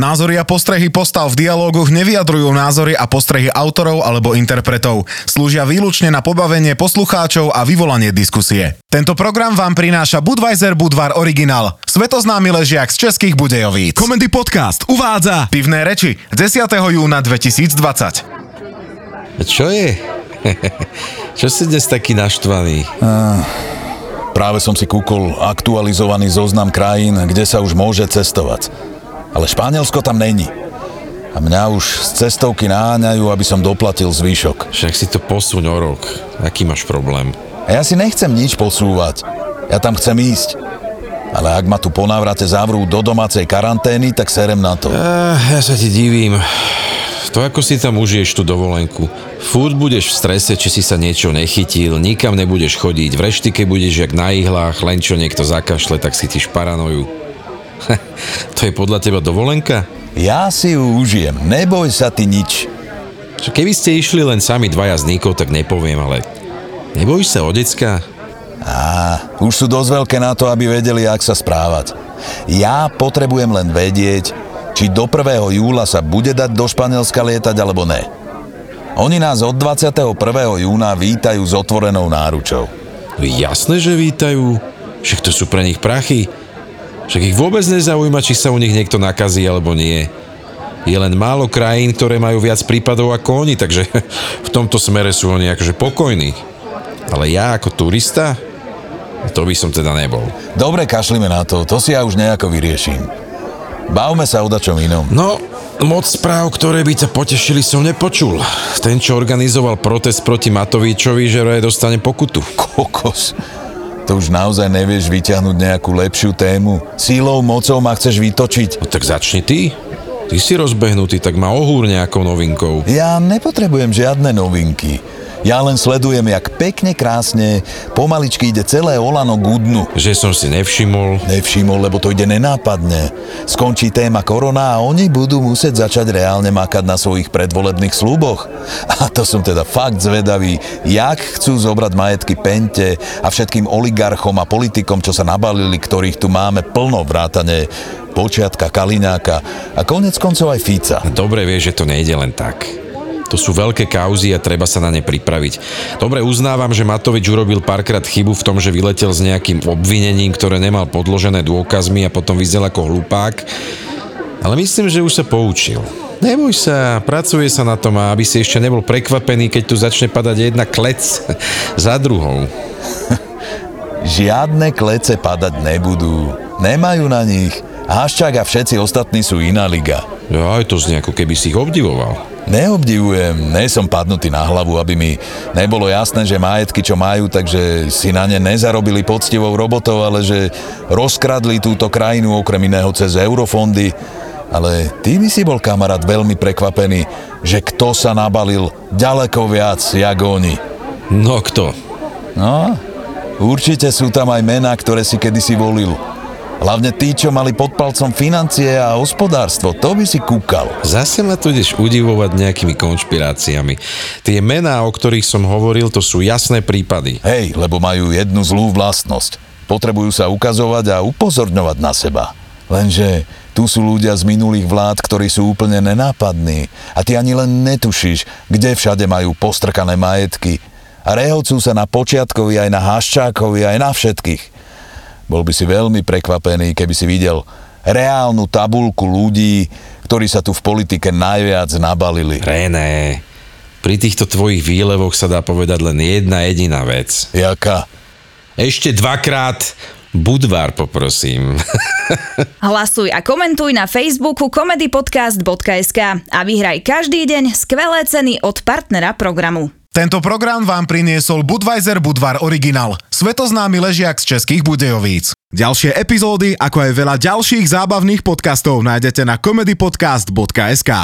Názory a postrehy postav v dialógoch nevyjadrujú názory a postrehy autorov alebo interpretov. Slúžia výlučne na pobavenie poslucháčov a vyvolanie diskusie. Tento program vám prináša Budweiser Budvar Original, svetoznámy ležiak z českých Budejovíc. Komendy podcast uvádza Pivné reči 10. júna 2020. Čo je? Čo si dnes taký naštvaný? Práve som si kúkol aktualizovaný zoznam krajín, kde sa už môže cestovať. Ale Španielsko tam není. A mňa už z cestovky náňajú, aby som doplatil zvyšok. Však si to posuň o rok. Aký máš problém? A ja si nechcem nič posúvať. Ja tam chcem ísť. Ale ak ma tu po návrate zavrú do domácej karantény, tak serem na to. Uh, ja sa ti divím. To ako si tam užiješ tú dovolenku. Fúd budeš v strese, či si sa niečo nechytil, nikam nebudeš chodiť, v reštike budeš jak na ihlách, len čo niekto zakašle, tak si ti šparanojú. to je podľa teba dovolenka? Ja si ju užijem, neboj sa ty nič. Čo keby ste išli len sami dvaja s Nikou, tak nepoviem, ale nebojíš sa o decka? Á, už sú dosť veľké na to, aby vedeli, ak sa správať. Ja potrebujem len vedieť, či do 1. júla sa bude dať do Španielska lietať alebo ne. Oni nás od 21. júna vítajú s otvorenou náručou. Jasné, že vítajú. Však to sú pre nich prachy. Však ich vôbec nezaujíma, či sa u nich niekto nakazí alebo nie. Je len málo krajín, ktoré majú viac prípadov ako oni, takže v tomto smere sú oni akože pokojní. Ale ja ako turista, to by som teda nebol. Dobre, kašlime na to, to si ja už nejako vyrieším. Bavme sa o dačom inom. No, moc správ, ktoré by ťa potešili, som nepočul. Ten, čo organizoval protest proti Matovičovi, že dostane pokutu. Kokos. To už naozaj nevieš vyťahnuť nejakú lepšiu tému. Sílou, mocou ma chceš vytočiť. No tak začni ty. Ty si rozbehnutý, tak ma ohúr nejakou novinkou. Ja nepotrebujem žiadne novinky. Ja len sledujem, jak pekne, krásne, pomaličky ide celé Olano k dnu. Že som si nevšimol. Nevšimol, lebo to ide nenápadne. Skončí téma korona a oni budú musieť začať reálne makať na svojich predvolebných slúboch. A to som teda fakt zvedavý, jak chcú zobrať majetky Pente a všetkým oligarchom a politikom, čo sa nabalili, ktorých tu máme plno vrátane Počiatka, Kaliňáka a konec koncov aj Fica. Dobre vieš, že to nejde len tak. To sú veľké kauzy a treba sa na ne pripraviť. Dobre uznávam, že Matovič urobil párkrát chybu v tom, že vyletel s nejakým obvinením, ktoré nemal podložené dôkazmi a potom vyzdel ako hlupák. Ale myslím, že už sa poučil. Neboj sa, pracuje sa na tom a aby si ešte nebol prekvapený, keď tu začne padať jedna klec za druhou. Žiadne klece padať nebudú. Nemajú na nich. Haščák a všetci ostatní sú iná liga. Ja, aj to znie ako keby si ich obdivoval. Neobdivujem, nie som padnutý na hlavu, aby mi nebolo jasné, že majetky, čo majú, takže si na ne nezarobili poctivou robotou, ale že rozkradli túto krajinu okrem iného cez eurofondy. Ale ty by si bol kamarát veľmi prekvapený, že kto sa nabalil ďaleko viac, jak oni. No kto? No, určite sú tam aj mená, ktoré si kedysi volil. Hlavne tí, čo mali pod palcom financie a hospodárstvo, to by si kúkal. Zase ma tu ideš udivovať nejakými konšpiráciami. Tie mená, o ktorých som hovoril, to sú jasné prípady. Hej, lebo majú jednu zlú vlastnosť. Potrebujú sa ukazovať a upozorňovať na seba. Lenže tu sú ľudia z minulých vlád, ktorí sú úplne nenápadní a ty ani len netušíš, kde všade majú postrkané majetky a rehovcú sa na počiatkovi aj na Haščákovi aj na všetkých. Bol by si veľmi prekvapený, keby si videl reálnu tabulku ľudí, ktorí sa tu v politike najviac nabalili. René, pri týchto tvojich výlevoch sa dá povedať len jedna jediná vec. Jaká? Ešte dvakrát Budvar, poprosím. Hlasuj a komentuj na Facebooku comedypodcast.sk a vyhraj každý deň skvelé ceny od partnera programu. Tento program vám priniesol Budweiser Budvar Original, svetoznámy ležiak z českých Budejovíc. Ďalšie epizódy, ako aj veľa ďalších zábavných podcastov nájdete na comedypodcast.sk.